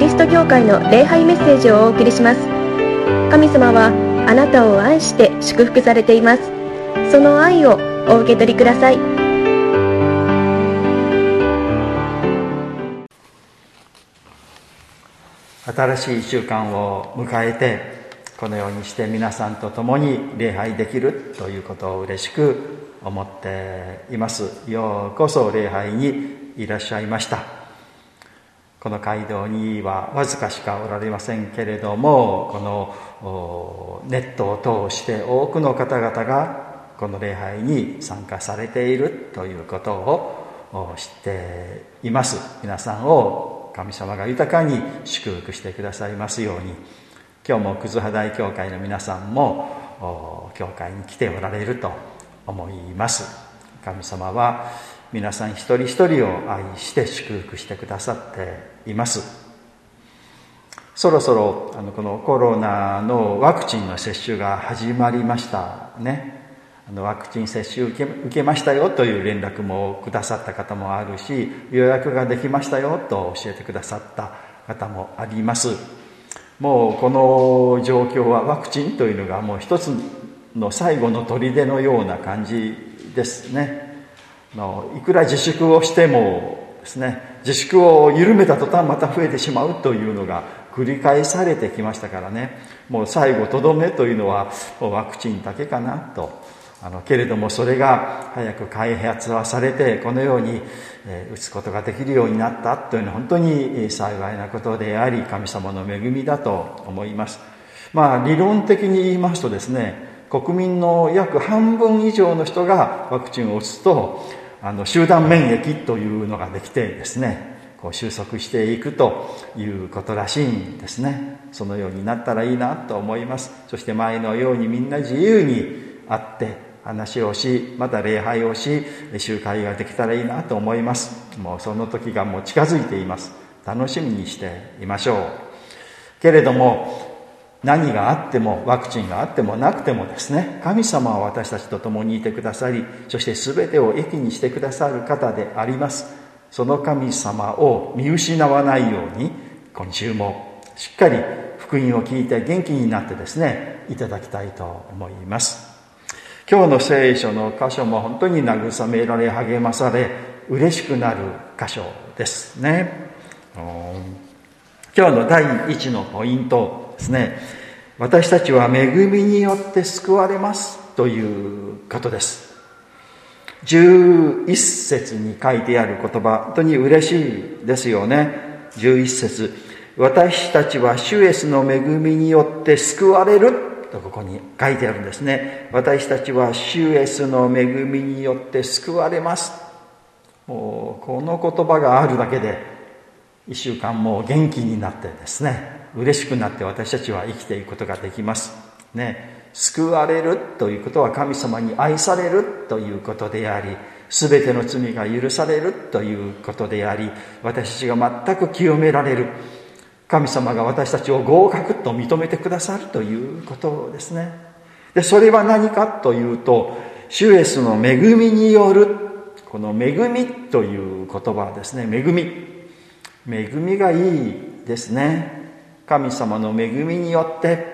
リスト教会の礼拝メッセージをお送りします。神様はあなたを愛して祝福されています。その愛をお受け取りください。新しい1週間を迎えてこのようにして皆さんと共に礼拝できるということを嬉しく思っています。ようこそ礼拝にいらっしゃいました。この街道にはわずかしかおられませんけれどもこのネットを通して多くの方々がこの礼拝に参加されているということを知っています。皆さんを神様が豊かに祝福してくださいますように。今日も葛葉大教会の皆さんも教会に来ておられると思います。神様は皆さん一人一人を愛して祝福してくださっています。そろそろあのこのコロナのワクチンの接種が始まりました。ね。あのワクチン接種受け受けましたよという連絡もくださった方もあるし予約ができましたよと教えてくださった方もあります。もうこの状況はワクチンというのがもう一つの最後の砦のような感じですね。のいくら自粛をしてもですね自粛を緩めた途端また増えてしまうというのが繰り返されてきましたからね。もう最後とどめというのはワクチンだけかなと。あのけれどもそれが早く開発はされてこのように、えー、打つことができるようになったというのは本当に幸いなことであり神様の恵みだと思います。まあ理論的に言いますとですね国民の約半分以上の人がワクチンを打つとあの集団免疫というのができてですねこう収束していくということらしいんですね。そのようになったらいいなと思います。そして前のようにみんな自由に会って話をしまた礼拝をし集会ができたらいいなと思います。もうその時がもう近づいています。楽しみにしていましょう。けれども何があってもワクチンがあってもなくてもですね神様は私たちと共にいてくださりそして全てを益にしてくださる方であります。その神様を見失わないように今週もしっかり福音を聞いて元気になってですねいただきたいと思います。今日の聖書の箇所も本当に慰められ励まされ嬉しくなる箇所ですね。今日の第一のポイント。ですね。私たちは恵みによって救われますということです。11節に書いてある言葉本当に嬉しいですよね。11節。私たちは主イエスの恵みによって救われるとここに書いてあるんですね。私たちは主イエスの恵みによって救われます。もうこの言葉があるだけで一週間も元気になってですね。嬉しくなって私たちは生きていくことができます。ね。救われるということは神様に愛されるということであり全ての罪が許されるということであり私たちが全く清められる。神様が私たちを合格と認めてくださるということですね。でそれは何かというと主イエスの恵みによるこの恵みという言葉ですね。恵み。恵みがいいですね。神様の恵みによって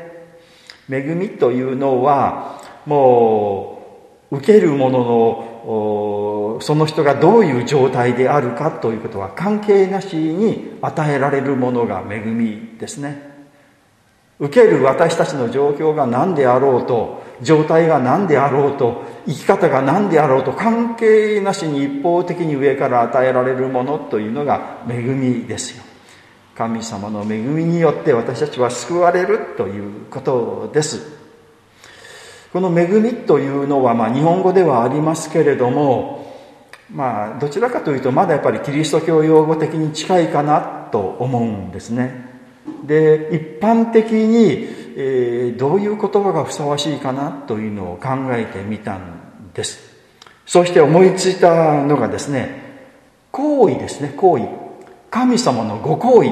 恵みというのはもう受けるもののその人がどういう状態であるかということは関係なしに与えられるものが恵みですね。受ける私たちの状況が何であろうと状態が何であろうと生き方が何であろうと関係なしに一方的に上から与えられるものというのが恵みですよ。神様の恵みによって私たちは救われるということです。この恵みというのは、まあ、日本語ではありますけれどもまあどちらかというとまだやっぱりキリスト教用語的に近いかなと思うんですね。で一般的に、えー、どういう言葉がふさわしいかなというのを考えてみたんです。そして思いついたのがですね行為ですね行為。神様のご行為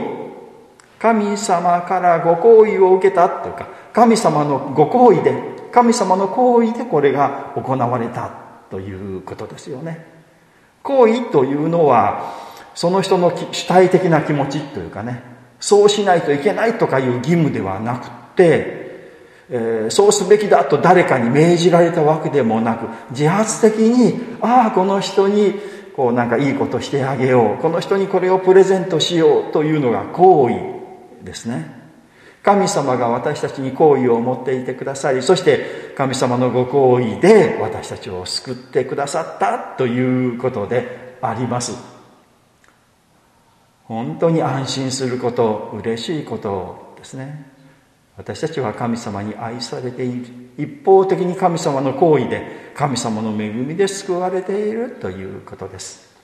神様からご行為を受けたというか神様のご行為で神様の行為でこれが行われたということですよね。行為というのはその人の主体的な気持ちというかねそうしないといけないとかいう義務ではなくて、えー、そうすべきだと誰かに命じられたわけでもなく自発的にああこの人にこうなんかいいことしてあげよう。この人にこれをプレゼントしようというのが行為ですね。神様が私たちに好意を持っていてくださりそして神様のご好意で私たちを救ってくださったということであります。本当に安心すること嬉しいことですね。私たちは神様に愛されている一方的に神様の行為で神様の恵みで救われているということです。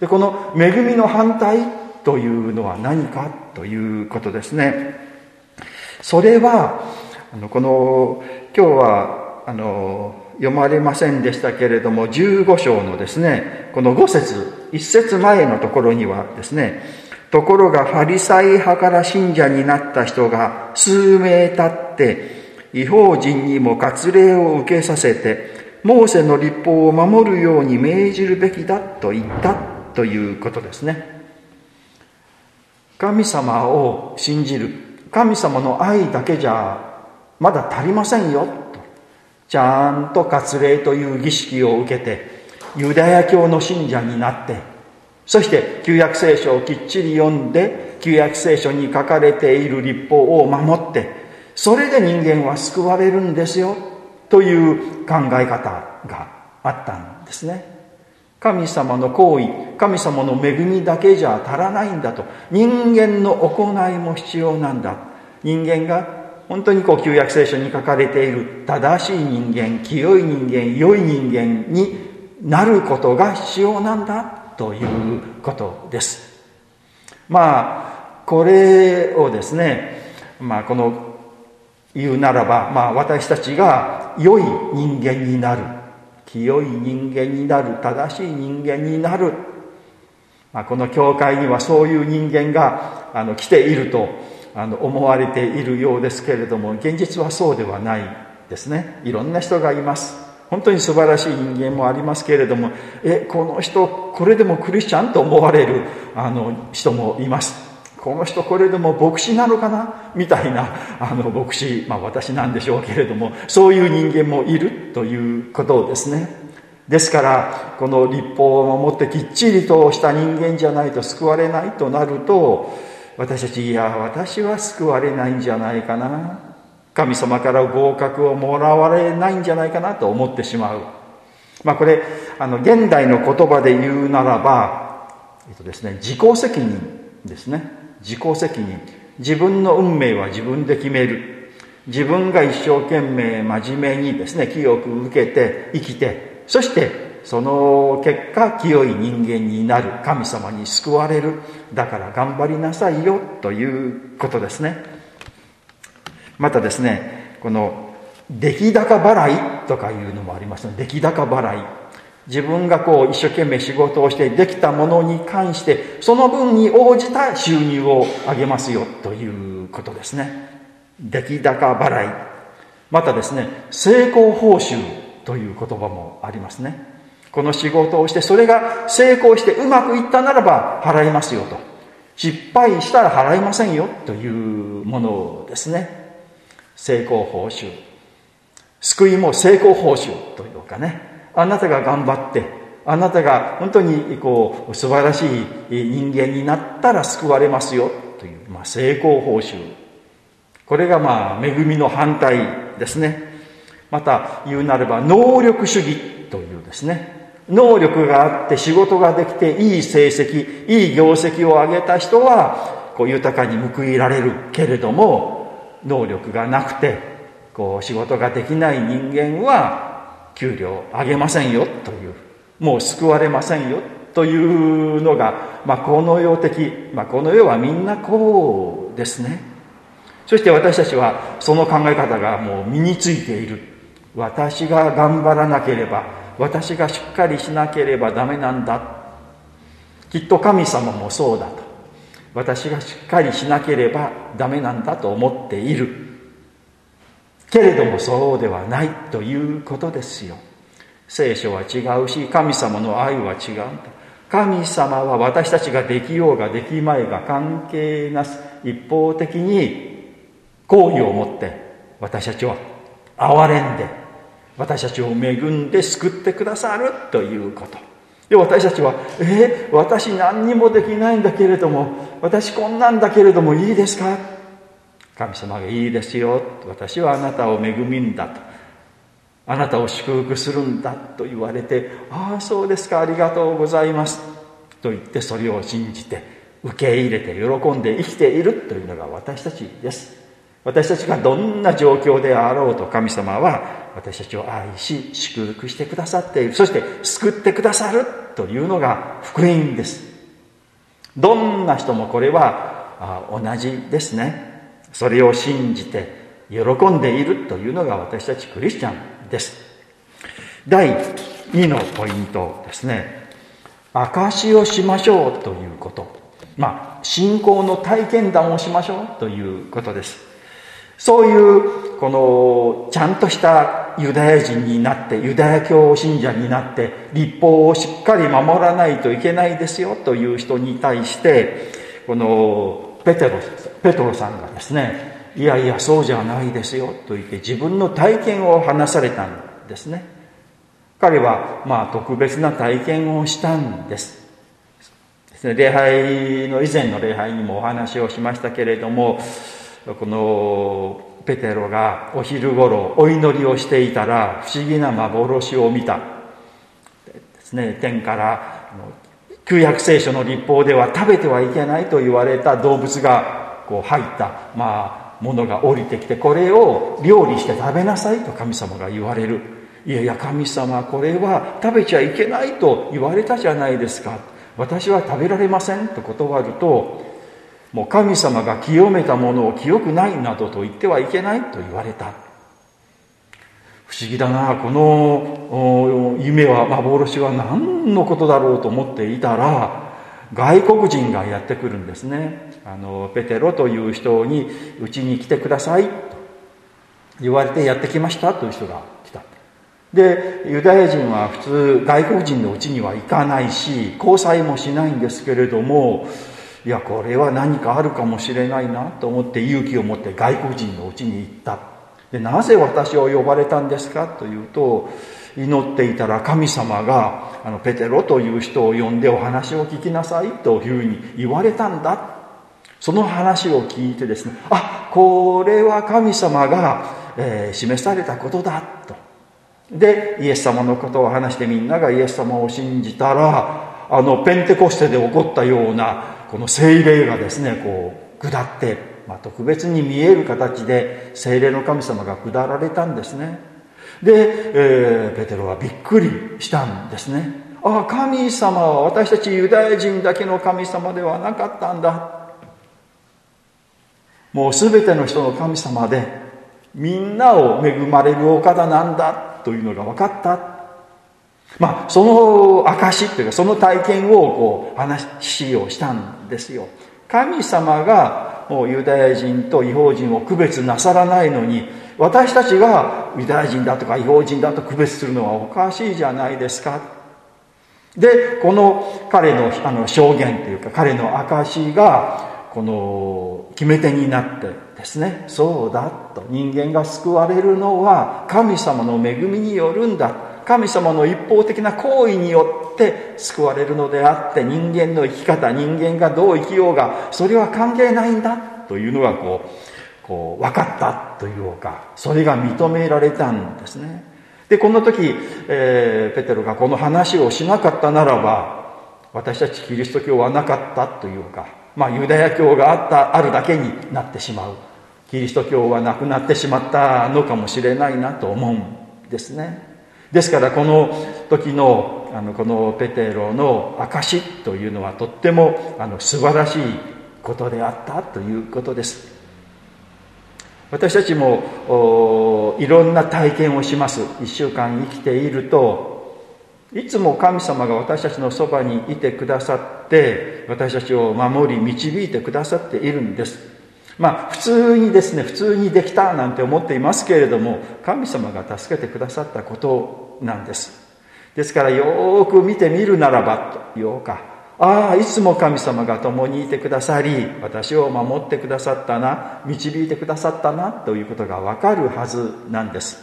でこの恵みの反対というのは何かということですね。それはあのこの今日はあの読まれませんでしたけれども15章のですねこの5節1節前のところにはですねところがファリサイ派から信者になった人が数名立って違法人にも割礼を受けさせてモーセの立法を守るように命じるべきだと言ったということですね。神様を信じる。神様の愛だけじゃまだ足りませんよ。とちゃんと割礼という儀式を受けてユダヤ教の信者になってそして旧約聖書をきっちり読んで旧約聖書に書かれている立法を守ってそれで人間は救われるんですよという考え方があったんですね。神様の行為神様の恵みだけじゃ足らないんだと。人間の行いも必要なんだ。人間が本当にこう旧約聖書に書かれている正しい人間清い人間良い人間になることが必要なんだ。ということです。まあ、これをですね、まあ、この言うならば、まあ、私たちが良い人間になる、清い人間になる、正しい人間になる。まあ、この教会にはそういう人間があの来ているとあの思われているようですけれども、現実はそうではないですね。いろんな人がいます。本当に素晴らしい人間もありますけれどもえこの人これでもクリスチャンと思われるあの人もいます。この人これでも牧師なのかな？みたいなあの牧師、まあ、私なんでしょうけれどもそういう人間もいるということですね。ですからこの立法を守ってきっちりとした人間じゃないと救われないとなると私たちいや私は救われないんじゃないかな。神様から合格をもらわれないんじゃないかなと思ってしまう。まあこれ、あの、現代の言葉で言うならば、えっとですね、自己責任ですね。自己責任。自分の運命は自分で決める。自分が一生懸命真面目にですね、清く受けて生きて、そしてその結果、清い人間になる。神様に救われる。だから頑張りなさいよということですね。またですねこの出来高払いとかいうのもありますの出来高払い。自分がこう一生懸命仕事をしてできたものに関してその分に応じた収入を上げますよということですね。出来高払い。またですね成功報酬という言葉もありますね。この仕事をしてそれが成功してうまくいったならば払いますよと。失敗したら払いませんよというものですね。成功報酬。救いも成功報酬というかね。あなたが頑張ってあなたが本当にこう素晴らしい人間になったら救われますよという、まあ、成功報酬。これがまあ恵みの反対ですね。また言うなれば能力主義というですね。能力があって仕事ができていい成績いい業績を上げた人はこう豊かに報いられるけれども能力がなくてこう仕事ができない人間は給料上げませんよというもう救われませんよというのが、まあ、この世的、まあ、この世はみんなこうですね。そして私たちはその考え方がもう身についている。私が頑張らなければ私がしっかりしなければダメなんだ。きっと神様もそうだと。私がしっかりしなければダメなんだと思っている。けれどもそうではないということですよ。聖書は違うし神様の愛は違うんだ。神様は私たちができようができまいが関係なす。一方的に好意を持って私たちを憐れんで私たちを恵んで救ってくださるということ。で私たちは「えー、私何にもできないんだけれども私こんなんだけれどもいいですか?」神様がいいですよ。私はあなたを恵みんだと。あなたを祝福するんだと言われてああそうですかありがとうございます。と言ってそれを信じて受け入れて喜んで生きているというのが私たちです。私たちがどんな状況であろうと神様は私たちを愛し祝福してくださっている。そして救ってくださるというのが福音です。どんな人もこれは同じですね。それを信じて喜んでいるというのが私たちクリスチャンです。第2のポイントですね。証しをしましょうということ。まあ信仰の体験談をしましょうということです。そういうこのちゃんとしたユダヤ人になってユダヤ教信者になって立法をしっかり守らないといけないですよという人に対してこのペテロペトロさんがですねいやいやそうじゃないですよと言って自分の体験を話されたんですね。彼はまあ特別な体験をしたんです。礼拝の以前の礼拝にもお話をしましたけれどもこのペテロがお昼頃お祈りをしていたら不思議な幻を見た。ですね天から旧約聖書の立法では食べてはいけないと言われた動物がこう入った。まあものが降りてきてこれを料理して食べなさいと神様が言われる。いやいや神様これは食べちゃいけないと言われたじゃないですか。私は食べられませんと断るともう神様が清めたものを清くないなどと言ってはいけないと言われた。不思議だなこの夢は幻は何のことだろうと思っていたら外国人がやってくるんですね。あのペテロという人にうちに来てくださいと言われてやってきましたという人が来た。でユダヤ人は普通外国人のうちには行かないし交際もしないんですけれどもいやこれは何かあるかもしれないなと思って勇気を持って外国人のうちに行った。でなぜ私を呼ばれたんですかというと祈っていたら神様があのペテロという人を呼んでお話を聞きなさいというふうに言われたんだ。その話を聞いてですねあこれは神様が、えー、示されたことだと。でイエス様のことを話してみんながイエス様を信じたらあのペンテコステで起こったようなこの精霊がですねこう下って、まあ、特別に見える形で精霊の神様が下られたんですね。で、えー、ペテロはびっくりしたんですね。ああ神様は私たちユダヤ人だけの神様ではなかったんだ。もう全ての人の神様でみんなを恵まれるお方なんだというのが分かった。まあ、その証というかその体験をこう話をしたんですよ。神様がもうユダヤ人と違法人を区別なさらないのに私たちがユダヤ人だとか違法人だと区別するのはおかしいじゃないですか。でこの彼のあの証言というか彼の証がこの決め手になってですね。そうだと。人間が救われるのは神様の恵みによるんだ神様の一方的な行為によって救われるのであって人間の生き方人間がどう生きようがそれは関係ないんだというのがこうこう分かったというかそれが認められたんですね。でこの時、えー、ペテロがこの話をしなかったならば私たちキリスト教はなかったというかまあユダヤ教があったあるだけになってしまう。キリスト教はなくなってしまったのかもしれないなと思うんですね。ですからこの時のあのこのペテロの証というのはとってもあの素晴らしいことであったということです。私たちもいろんな体験をします。1週間生きているといつも神様が私たちのそばにいてくださって私たちを守り導いてくださっているんです。まあ普通にですね普通にできたなんて思っていますけれども神様が助けてくださったことなんです。ですからよーく見てみるならばと。言おうか。ああいつも神様が共にいてくださり私を守ってくださったな導いてくださったなということがわかるはずなんです。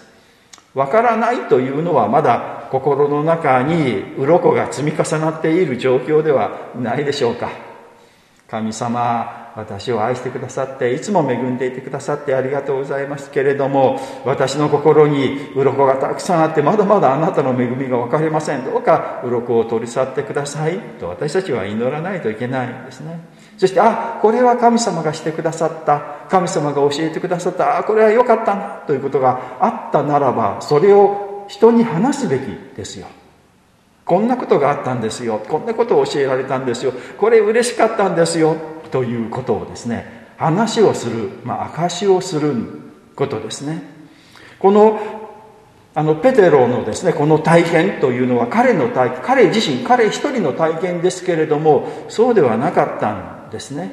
わからないというのはまだ心の中に鱗が積み重なっている状況ではないでしょうか。神様私を愛してくださっていつも恵んでいてくださってありがとうございますけれども私の心に鱗がたくさんあってまだまだあなたの恵みが分かりません。どうか鱗を取り去ってください。と私たちは祈らないといけないんですね。そしてあこれは神様がしてくださった。神様が教えてくださった。あこれは良かったな。ということがあったならばそれを人に話すべきですよ。こんなことがあったんですよ。こんなことを教えられたんですよ。これ嬉しかったんですよ。ということをですね話をする、まあ、証をすることですね。このあのペテロのですねこの体験というのは彼の体彼自身彼一人の体験ですけれどもそうではなかったんですね。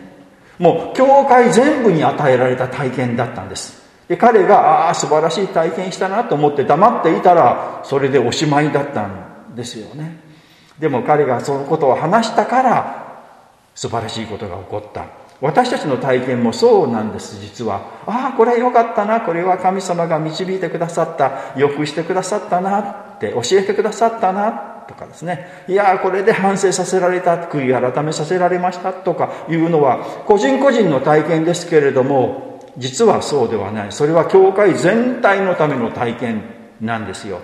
もう教会全部に与えられた体験だったんです。で彼がああ素晴らしい体験したなと思って黙っていたらそれでおしまいだったんですよね。でも彼がそのことを話したから素晴らしいことが起こった。私たちの体験もそうなんです。実は。ああこれは良かったな。これは神様が導いてくださった。よくしてくださったなって教えてくださったなとかですね。いやこれで反省させられた。悔い改めさせられましたとかいうのは個人個人の体験ですけれども実はそうではない。それは教会全体のための体験なんですよ。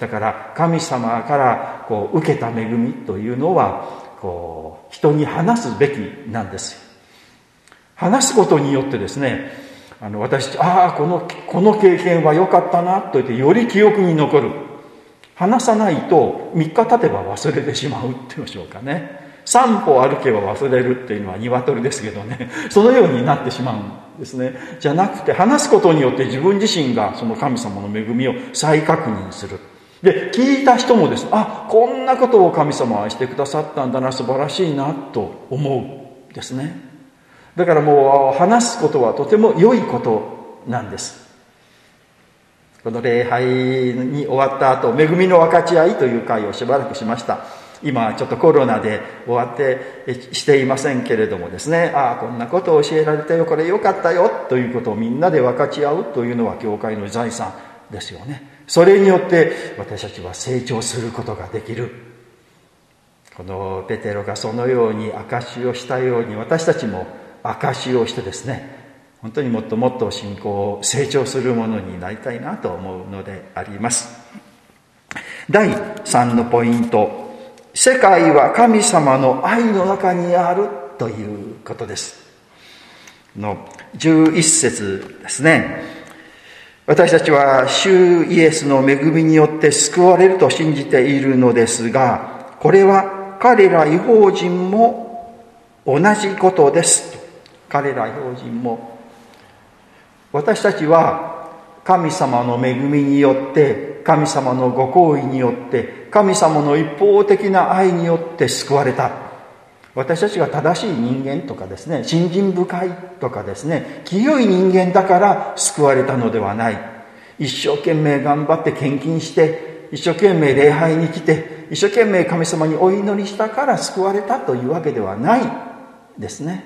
だから神様からこう受けた恵みというのはこう人に話すべきなんです。話すことによってですねあの私ああこのこの経験は良かったなと言ってより記憶に残る。話さないと3日経てば忘れてしまう って言いましょうかね。3歩歩けば忘れるっていうのは鶏ですけどね。そのようになってしまうんですね。じゃなくて話すことによって自分自身がその神様の恵みを再確認する。で聞いた人もですあこんなことを神様はしてくださったんだな素晴らしいなと思うですね。だからもう話すことはとても良いことなんです。この礼拝に終わった後恵みの分かち合いという会をしばらくしました。今ちょっとコロナで終わってしていませんけれどもですね。ああこんなことを教えられたよこれよかったよということをみんなで分かち合うというのは教会の財産ですよね。それによって私たちは成長することができる。このペテロがそのように証しをしたように私たちも証しをしてですね本当にもっともっと信仰を成長するものになりたいなと思うのであります。第3のポイント世界は神様の愛の中にあるということです。の11節ですね。私たちは主イエスの恵みによって救われると信じているのですが、これは彼ら違法人も同じことです。彼ら違法人も。私たちは神様の恵みによって、神様のご好意によって、神様の一方的な愛によって救われた。私たちが正しい人間とかですね信心深いとかですね清い人間だから救われたのではない。一生懸命頑張って献金して一生懸命礼拝に来て一生懸命神様にお祈りしたから救われたというわけではないですね。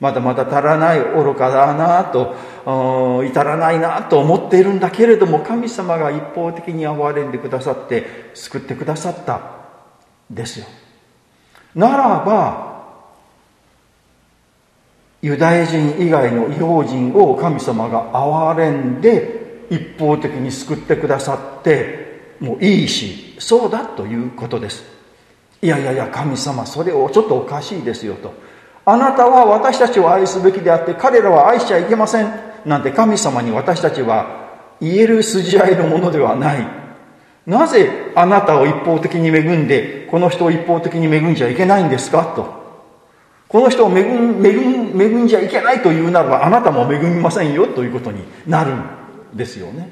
まだまだ足らない愚かだなと至らないなと思っているんだけれども神様が一方的に憐れんでくださって救ってくださったですよ。ならばユダヤ人以外の違法人を神様が憐れんで一方的に救ってくださってもういいしそうだということです。いやいやいや神様それをちょっとおかしいですよと。あなたは私たちを愛すべきであって彼らは愛しちゃいけません。なんて神様に私たちは言える筋合いのものではない。なぜあなたを一方的に恵んで、この人を一方的に恵んじゃいけないんですか？と。この人を恵ん恵ん恵んじゃいけないというならば、あなたも恵みませんよということになるんですよね。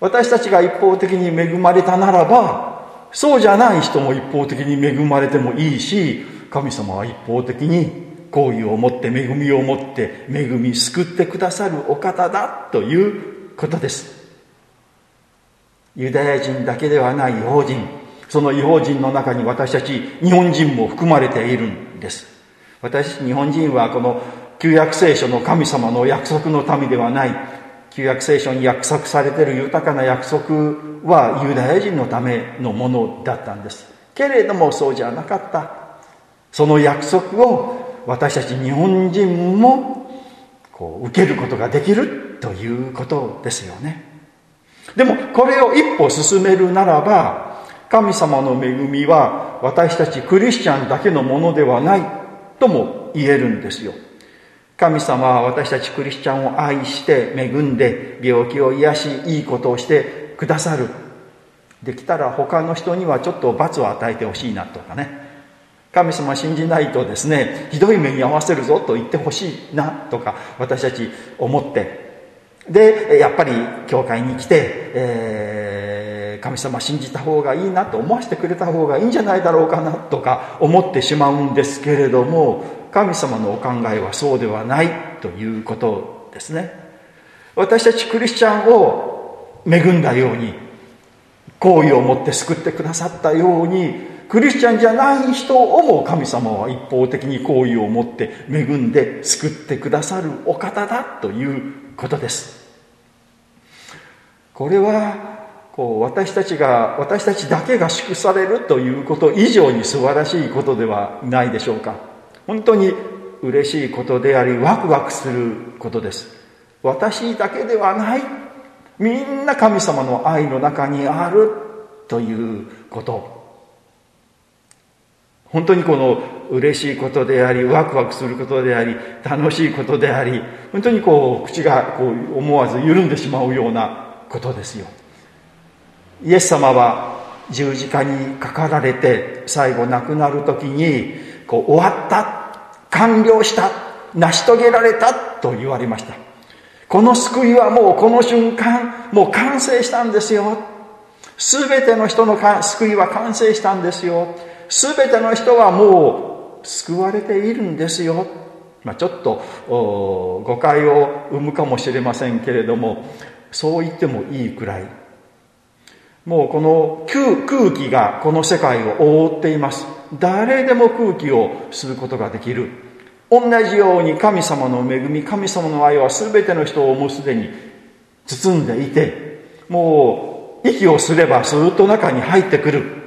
私たちが一方的に恵まれたならば、そうじゃない人も一方的に恵まれてもいいし、神様は一方的に好意を持って恵みを持って恵み救ってくださるお方だということです。ユダヤ人だけではない違法人その違法人の中に私たち日本人も含まれているんです。私日本人はこの旧約聖書の神様の約束の民ではない。旧約聖書に約束されている豊かな約束はユダヤ人のためのものだったんです。けれどもそうじゃなかった。その約束を私たち日本人もこう受けることができるということですよね。でもこれを一歩進めるならば神様の恵みは私たちクリスチャンだけのものではないとも言えるんですよ。神様は私たちクリスチャンを愛して恵んで病気を癒しいいことをしてくださる。できたら他の人にはちょっと罰を与えてほしいなとかね。神様信じないとですねひどい目に遭わせるぞと言ってほしいなとか私たち思ってでやっぱり教会に来て、えー、神様信じた方がいいなと思わせてくれた方がいいんじゃないだろうかなとか思ってしまうんですけれども神様のお考えはそうではないということですね。私たちクリスチャンを恵んだように好意を持って救ってくださったようにクリスチャンじゃない人をも神様は一方的に好意を持って恵んで救ってくださるお方だということです。これはこう私たちが私たちだけが祝されるということ以上に素晴らしいことではないでしょうか。本当に嬉しいことでありワクワクすることです。私だけではない。みんな神様の愛の中にあるということ。本当にこの嬉しいことでありワクワクすることであり楽しいことであり本当にこう口がこう思わず緩んでしまうようなことですよ。イエス様は十字架にかかられて最後亡くなる時にこう終わった完了した成し遂げられたと言われました。この救いはもうこの瞬間もう完成したんですよ。全ての人の救いは完成したんですよ。全ての人はもう救われているんですよ、まあ、ちょっと誤解を生むかもしれませんけれどもそう言ってもいいくらい。もうこの空気がこの世界を覆っています。誰でも空気を吸うことができる。同じように神様の恵み神様の愛は全ての人をもうすでに包んでいてもう息をすればスーッと中に入ってくる。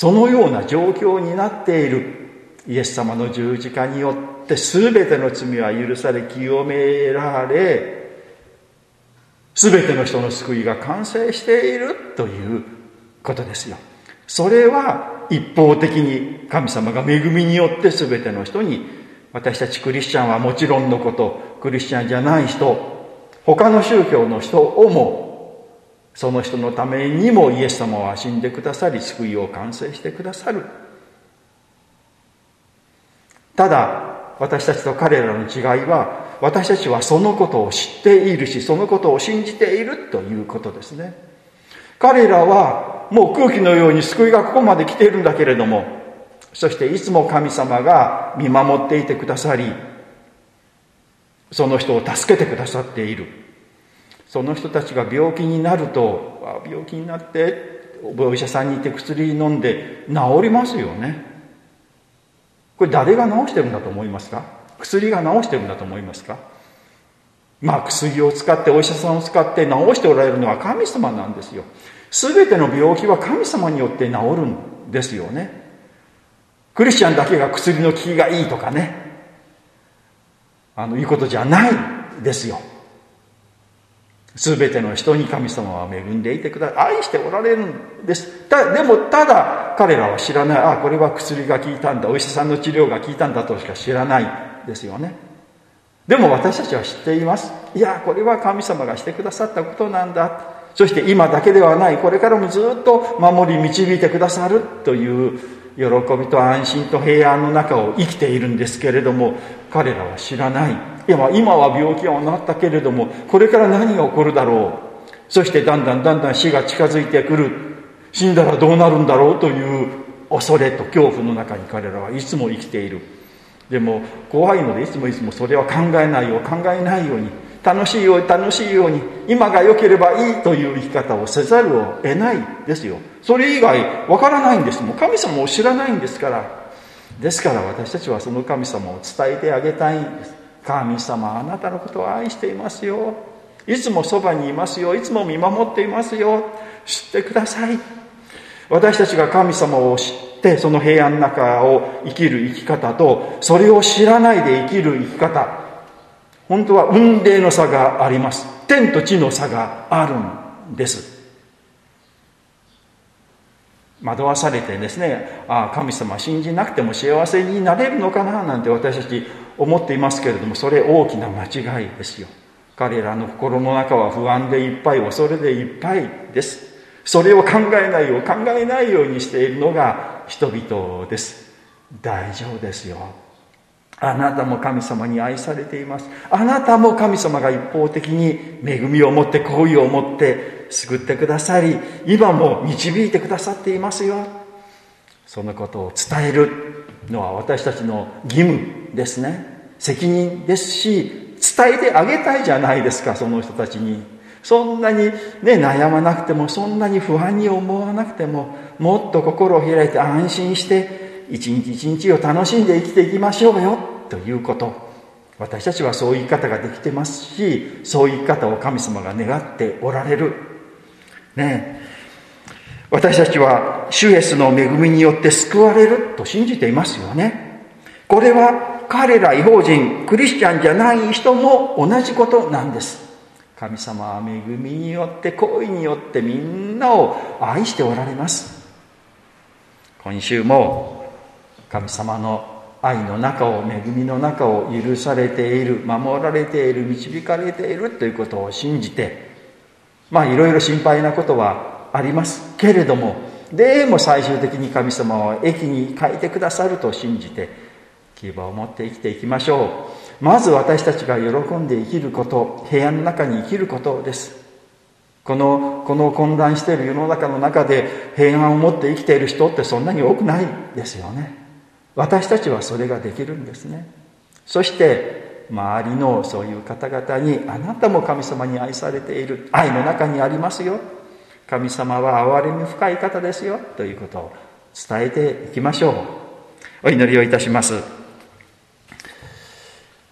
そのような状況になっている。イエス様の十字架によって全ての罪は許され清められ全ての人の救いが完成しているということですよ。それは一方的に神様が恵みによって全ての人に私たちクリスチャンはもちろんのことクリスチャンじゃない人他の宗教の人をもその人のためにもイエス様は死んでくださり救いを完成してくださる。ただ私たちと彼らの違いは私たちはそのことを知っているしそのことを信じているということですね。彼らはもう空気のように救いがここまで来ているんだけれどもそしていつも神様が見守っていてくださりその人を助けてくださっている。その人たちが病気になると病気になってお医者さんに行って薬飲んで治りますよね。これ誰が治してるんだと思いますか？薬が治してるんだと思いますか？まあ薬を使ってお医者さんを使って治しておられるのは神様なんですよ。全ての病気は神様によって治るんですよね。クリスチャンだけが薬の効きがいいとかね。あのいうことじゃないですよ。全ての人に神様は恵んでいてください。愛しておられるんです。たでもただ彼らは知らない。あこれは薬が効いたんだ。お医者さんの治療が効いたんだとしか知らないですよね。でも私たちは知っています。いやこれは神様がしてくださったことなんだ。そして今だけではない。これからもずっと守り導いてくださるという喜びと安心と平安の中を生きているんですけれども彼らは知らない。いや今は病気は治ったけれどもこれから何が起こるだろう。そしてだんだんだんだん死が近づいてくる。死んだらどうなるんだろうという恐れと恐怖の中に彼らはいつも生きている。でも怖いのでいつもいつもそれは考えないよう考えないように楽しいように楽しいように今が良ければいいという生き方をせざるを得ないですよ。それ以外わからないんですもう神様を知らないんですから。ですから私たちはその神様を伝えてあげたいんです。神様あなたのことを愛していますよ。いつもそばにいますよ。いつも見守っていますよ。知ってください。私たちが神様を知ってその平安の中を生きる生き方とそれを知らないで生きる生き方。本当は運命の差があります。天と地の差があるんです。惑わされてですねああ神様信じなくても幸せになれるのかななんて私たち思っていますけれどもそれ大きな間違いですよ。彼らの心の中は不安でいっぱい恐れでいっぱいです。それを考えないよう考えないようにしているのが人々です。大丈夫ですよ。あなたも神様に愛されています。あなたも神様が一方的に恵みを持って好意を持って救ってくださり今も導いてくださっていますよ。そのことを伝えるのは私たちの義務ですね。責任ですし伝えてあげたいじゃないですかその人たちに。そんなに、ね、悩まなくてもそんなに不安に思わなくてももっと心を開いて安心して一日一日を楽しんで生きていきましょうよということ。私たちはそういう生き方ができてますしそういう生き方を神様が願っておられる。ね。私たちは主イエスの恵みによって救われると信じていますよね。これは彼ら違法人クリスチャンじゃない人も同じことなんです。神様は恵みによって行為によってみんなを愛しておられます。今週も神様の愛の中を恵みの中を許されている守られている導かれているということを信じてまあいろいろ心配なことはあります。けれどもでも最終的に神様は駅に書いてくださると信じて希望を持って生きていきましょう。まず私たちが喜んで生きること平安の中に生きることです。このこの混乱している世の中の中で平安を持って生きている人ってそんなに多くないですよね。私たちはそれができるんですね。そして周りのそういう方々にあなたも神様に愛されている。愛の中にありますよ。神様は憐れみ深い方ですよ。ということを伝えていきましょう。お祈りをいたします。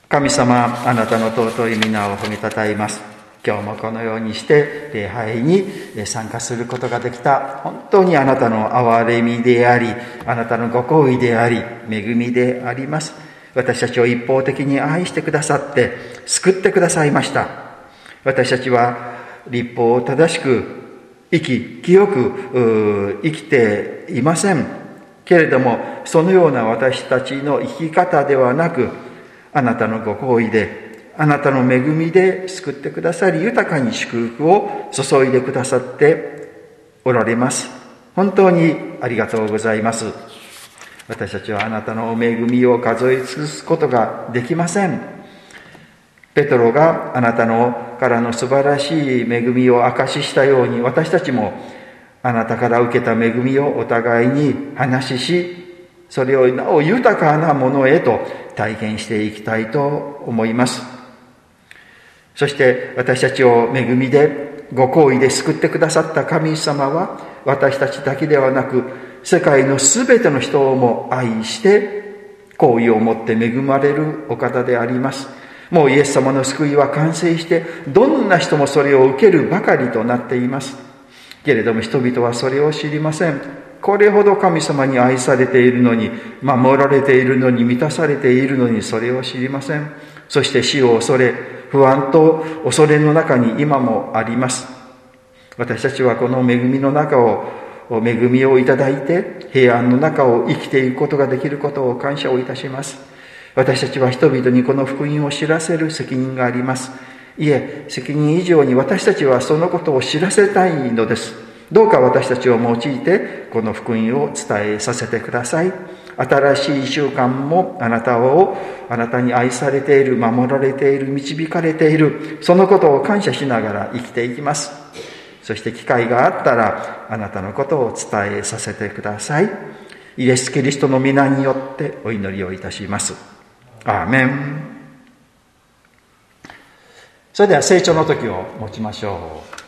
神様あなたの尊い皆を褒めたたえます。今日もこのようにして礼拝に参加することができた本当にあなたの憐れみでありあなたのご好意であり恵みであります。私たちを一方的に愛してくださって救ってくださいました。私たちは立法を正しく生き清く生きていません。けれどもそのような私たちの生き方ではなくあなたのご好意であなたの恵みで救ってくださり豊かに祝福を注いでくださっておられます本当にありがとうございます私たちはあなたの恵みを数え尽くすことができません。ペトロがあなたのからの素晴らしい恵みを証ししたように私たちもあなたから受けた恵みをお互いに話しし、それをなお豊かなものへと体験していきたいと思います。そして私たちを恵みでご好意で救ってくださった神様は私たちだけではなく世界の全ての人をも愛して好意を持って恵まれるお方であります。もうイエス様の救いは完成してどんな人もそれを受けるばかりとなっています。けれども人々はそれを知りません。これほど神様に愛されているのに守られているのに満たされているのにそれを知りませんそして死を恐れ不安と恐れの中に今もあります私たちはこの恵みの中を恵みをいただいて平安の中を生きていくことができることを感謝をいたします。私たちは人々にこの福音を知らせる責任があります。いえ、責任以上に私たちはそのことを知らせたいのです。どうか私たちを用いてこの福音を伝えさせてください。新しい習慣もあなたを、あなたに愛されている、守られている、導かれている、そのことを感謝しながら生きていきます。そして機会があったらあなたのことを伝えさせてくださいイエス・キリストの皆によってお祈りをいたしますアーメンそれでは成長の時を持ちましょう